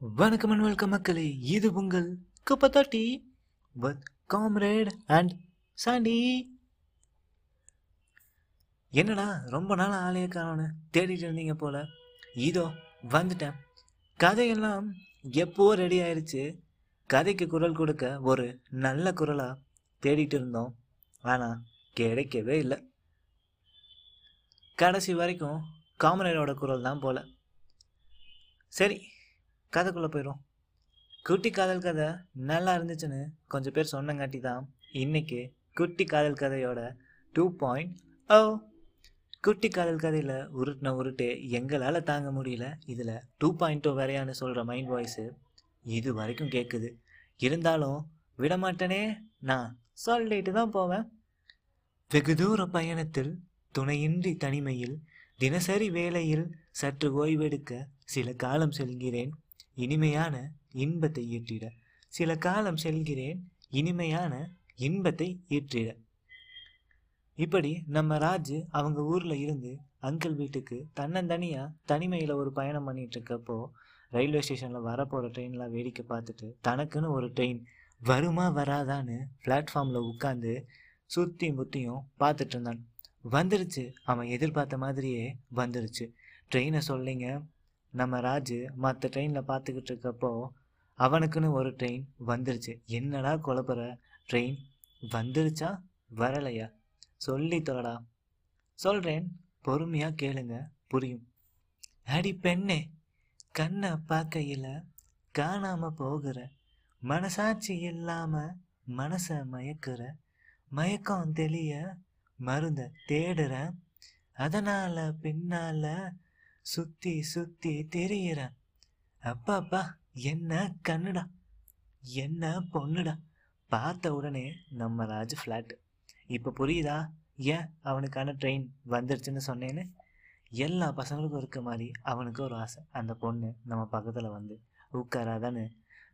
வணக்கம் and welcome மக்களே. இது உங்கள் குப்பத்தாட்டி வித் காம்ரேட் அண்ட் சாண்டி என்னடா ரொம்ப நாள் ஆளைய காணோன்னு தேடிட்டு இருந்தீங்க போல. இதோ வந்துட்டேன். கதையெல்லாம் எப்போ ரெடி ஆயிடுச்சு கதைக்கு குரல் கொடுக்க ஒரு நல்ல குரலாக தேடிட்டு இருந்தோம். ஆனால் கிடைக்கவே இல்லை. கடைசி வரைக்கும் காமரேடோட குரல் தான் போல. சரி கதைக்குள்ளே போயிடும் குட்டி காதல் கதை நல்லா இருந்துச்சுன்னு கொஞ்சம் பேர் சொன்னங்காட்டி தான் இன்னைக்கு குட்டி காதல் கதையோட டூ பாயிண்ட் ஓ குட்டி காதல் கதையில் உருட்டின உருட்டு எங்களால் தாங்க முடியல. இதில் டூ பாயிண்ட் டூ oh வரையான்னு சொல்கிற மைண்ட் வாய்ஸு இது வரைக்கும் கேட்குது இருந்தாலும் விடமாட்டேனே நான் சொல்லிட்டு தான் போவேன். வெகு தூர பயணத்தில் துணையின்றி தனிமையில் தினசரி வேலையில் சற்று ஓய்வெடுக்க சில காலம் செல்கிறேன். இனிமையான இன்பத்தை ஈற்றிட. சில காலம் செல்கிறேன் இனிமையான இன்பத்தை ஈற்றிட. இப்படி நம்ம ராஜு அவங்க ஊரில் இருந்து அங்கிள் வீட்டுக்கு தன்னந்தனியா தனிமையில் ஒரு பயணம் பண்ணிட்டு இருக்கப்போ ரயில்வே ஸ்டேஷனில் வரப்போகிற ட்ரெயின்லாம் வேடிக்கை பார்த்துட்டு தனக்குன்னு ஒரு ட்ரெயின் வருமா வராதான்னு பிளாட்ஃபார்மில் உட்காந்து சுற்றி முத்தியும் பார்த்துட்டு இருந்தான். வந்துருச்சு. அவன் எதிர்பார்த்த மாதிரியே வந்துருச்சு. ட்ரெயினை சொல்லிங்க நம்ம ராஜு மற்ற ட்ரெயினில் பார்த்துக்கிட்டு இருக்கப்போ அவனுக்குன்னு ஒரு ட்ரெயின் வந்துருச்சு. என்னடா குழப்புற? ட்ரெயின் வந்துருச்சா? வரலையா? சொல்லி தொலைடா. சொல்கிறேன் பொறுமையாக கேளுங்க. புரியும். அடி பெண்ணே கண்ணை பார்க்கையில் காணாமல் போகிற மனசாட்சி இல்லாமல் மனசை மயக்கிற மயக்கம் தெளிய மருந்த தேடுற அதனால் பின்னால் சுத்தி சுத்தி தெரியிற. அப்பாப்பா என்ன கண்ணுடா? என்ன பொண்ணுடா? பார்த்த உடனே நம்ம ராஜு ஃப்ளாட்டு இப்போ புரியுதா? ஏன் அவனுக்கான ட்ரெயின் வந்துருச்சுன்னு சொன்னேன்னு? எல்லா பசங்களுக்கும் இருக்க மாதிரி அவனுக்கு ஒரு ஆசை. அந்த பொண்ணு நம்ம பக்கத்தில் வந்து உட்காராதான்னு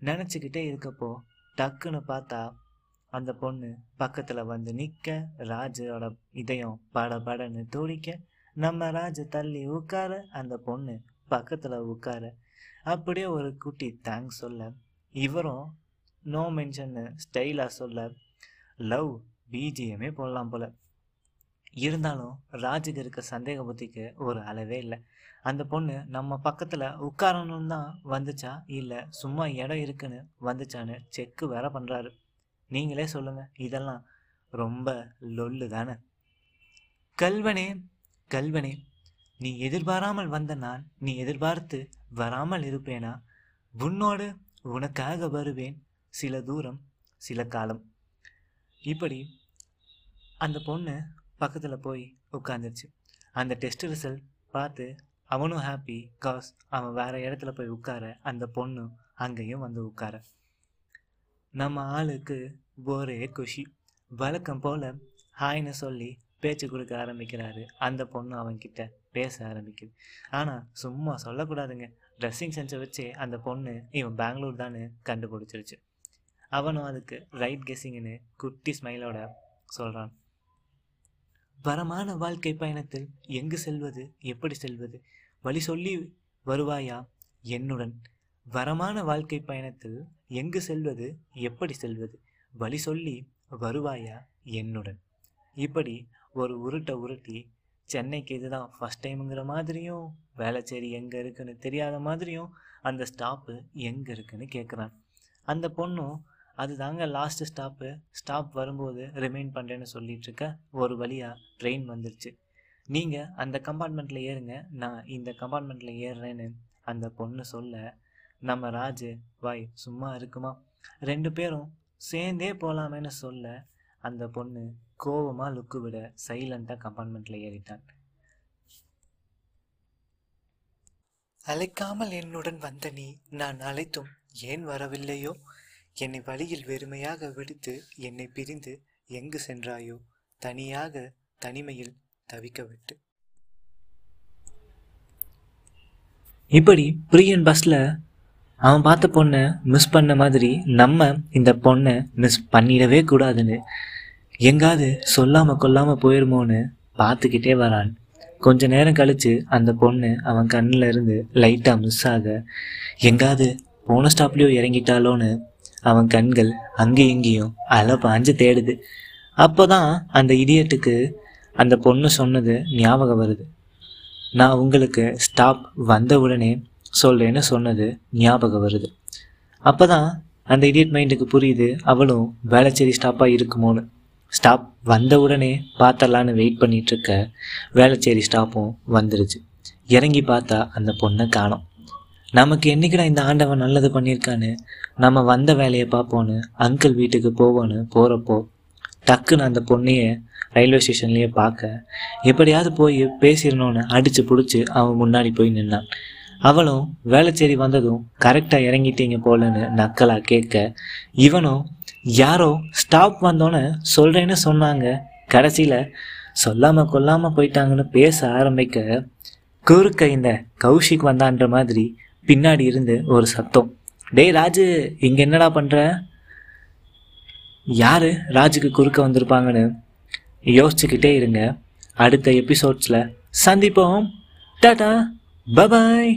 நினச்சிக்கிட்டே இருக்கப்போ டக்குன்னு பார்த்தா அந்த பொண்ணு பக்கத்தில் வந்து நிற்க ராஜோட இதயம் பட படன்னு துடிக்க நம்ம ராஜு தள்ளி உட்கார அந்த பொண்ணு பக்கத்தில் உட்கார. அப்படியே ஒரு குட்டி தேங்க்ஸ் சொல்ல. இவரும் நோ மென்ஷன்னு ஸ்டைலாக சொல்ல. லவ் பிஜிஎமே போடலாம் போல. இருந்தாலும் ராஜுக்கு இருக்க சந்தேக புத்திக்கு ஒரு அளவே இல்லை. அந்த பொண்ணு நம்ம பக்கத்தில் உட்காரணும் தான் வந்துச்சா? இல்லை சும்மா இடம் இருக்குன்னு வந்துச்சான்னு செக்கு வேற பண்ணுறாரு நீங்களே சொல்லுங்கள் இதெல்லாம் ரொம்ப லொல்லு தானே கல்வனே கல்வனே நீ எதிர்பாராமல் வந்த நான் நீ எதிர்பார்த்து வராமல் இருப்பேனா? உன்னோடு உனக்காக வருவேன் சில தூரம் சில காலம். இப்படி அந்த பொண்ணு பக்கத்தில் போய் உட்காந்துருச்சு அந்த டெஸ்ட் ரிசல்ட் பார்த்து அவனும் ஹாப்பி காஸ் அவன் வேறு இடத்துல போய் உட்கார அந்த பொண்ணு அங்கேயும் வந்து உட்கார. நம்ம ஆளுக்கு ஒரே குஷி. வழக்கம் போல் ஹாய்னு சொல்லி பேச்சு கொடுக்க ஆரம்பிக்கிறாரு. அந்த பொண்ணு அவன்கிட்ட பேச ஆரம்பிக்குது. ஆனால் சும்மா சொல்லக்கூடாதுங்க. ட்ரெஸ்ஸிங் சென்ஸை வச்சே அந்த பொண்ணு இவன் பெங்களூர் தான் கண்டுபிடிச்சிருச்சு. அவனும் அதுக்கு ரைட் கெஸ்ஸிங்னு குட்டி ஸ்மைலோட சொல்கிறான் வரமான வாழ்க்கை பயணத்தில் எங்கு செல்வது? எப்படி செல்வது? வழி சொல்லி வருவாயா? என்னுடன் வரமான வாழ்க்கை பயணத்தில் எங்கு செல்வது? எப்படி செல்வது? வழி சொல்லி வருவாயா? என்னுடன்? இப்படி ஒரு உருட்டை உருட்டி சென்னைக்கு இதுதான் ஃபஸ்ட் டைமுங்கிற மாதிரியும் வேலைச்சேரி எங்கே இருக்குன்னு தெரியாத மாதிரியும் அந்த ஸ்டாப்பு எங்கே இருக்குன்னு கேட்குறான் அந்த பொண்ணும் அதுதாங்க லாஸ்ட்டு ஸ்டாப்பு ஸ்டாப் வரும்போது ரிமைன் பண்ணுறேன்னு சொல்லிட்டு இருக்க ஒரு வழியாக ட்ரெயின் வந்துருச்சு. நீங்கள் அந்த கம்பார்ட்மெண்ட்டில் ஏறுங்க நான் இந்த கம்பார்ட்மெண்ட்டில் ஏறுறேன்னு அந்த பொண்ணு சொல்ல நம்ம ராஜு வாய் சும்மா இருக்குமா? ரெண்டு பேரும் சேர்ந்தே போகலாமேன்னு சொல்ல அந்த பொண்ணு கோவமாக லுக்கு விட சைலண்ட்டாக கம்பார்ட்மெண்ட்டில் ஏறிட்டான். அழைக்காமல் என்னுடன் வந்த நீ நான் அழைத்தும் ஏன் வரவில்லையோ? என்னை வழியில் வெறுமையாக விடுத்து என்னை பிரிந்து எங்கு சென்றாயோ? தனியாக தனிமையில் தவிக்க விட்டு. இப்படி பிரியன் பஸ்ஸில் அவன் பார்த்த பொண்ணை மிஸ் பண்ண மாதிரி நம்ம இந்த பொண்ணை மிஸ் பண்ணிடவே கூடாதுன்னு எங்காவது சொல்லாமல் கொல்லாமல் போயிருமோன்னு பார்த்துக்கிட்டே வரான் கொஞ்ச நேரம் கழிச்சு அந்த பொண்ணு அவன் கண்ணில் இருந்து லைட்டாக மிஸ் ஆக எங்காவது போன ஸ்டாப்லேயோ இறங்கிட்டாலோன்னு அவன் கண்கள் அங்கேயும் இங்கேயும் அலை பாஞ்சு தேடுது. அப்போ தான் அந்த இடியட்டுக்கு அந்த பொண்ணு சொன்னது ஞாபகம் வருது. நான் உங்களுக்கு ஸ்டாப் வந்த உடனே சொல்கிறேன்னு சொன்னது ஞாபகம் வருது. அப்போ தான் அந்த இடியட் மைண்டுக்கு புரியுது அவளும் வேளச்சேரி ஸ்டாப்பாக இருக்குமோன்னு. ஸ்டாப் வந்த உடனே பார்த்தலான்னு வெயிட் பண்ணிட்டு இருக்க வேளச்சேரி ஸ்டாப்பும் வந்துருச்சு. இறங்கி பார்த்தா அந்த பொண்ணை காணோம். நமக்கு என்னைக்குடா இந்த ஆண்டவன் நல்லது பண்ணியிருக்கான்னு நம்ம வந்த வேலையை பார்ப்போன்னு அங்கிள் வீட்டுக்கு போவோன்னு போகிறப்போ டக்குன்னு அந்த பொண்ணையே ரயில்வே ஸ்டேஷன்லேயே பார்க்க எப்படியாவது போய் பேசிடணும்னு அடித்து பிடிச்சி அவன் முன்னாடி போய் நின்னான். அவளும் வேலைச்சேரி வந்ததும் கரெக்டாக இறங்கிட்டீங்க போலன்னு நக்கலாக கேட்க இவனும் யாரோ ஸ்டாப் வந்தோன்னு சொல்கிறேன்னு சொன்னாங்க. கடைசியில் சொல்லாமல் கொல்லாமல் போயிட்டாங்கன்னு பேச ஆரம்பிக்க குறுக்க இந்த கௌஷிக் வந்தான்ற மாதிரி பின்னாடி இருந்து ஒரு சத்தம். டேய் ராஜு இங்கே என்னடா பண்ணுற யார் ராஜுக்கு குறுக்க வந்திருப்பாங்கன்னு யோசிச்சுக்கிட்டே இருங்க. அடுத்த எபிசோட்ஸில் சந்திப்போம். டாடா பபாய்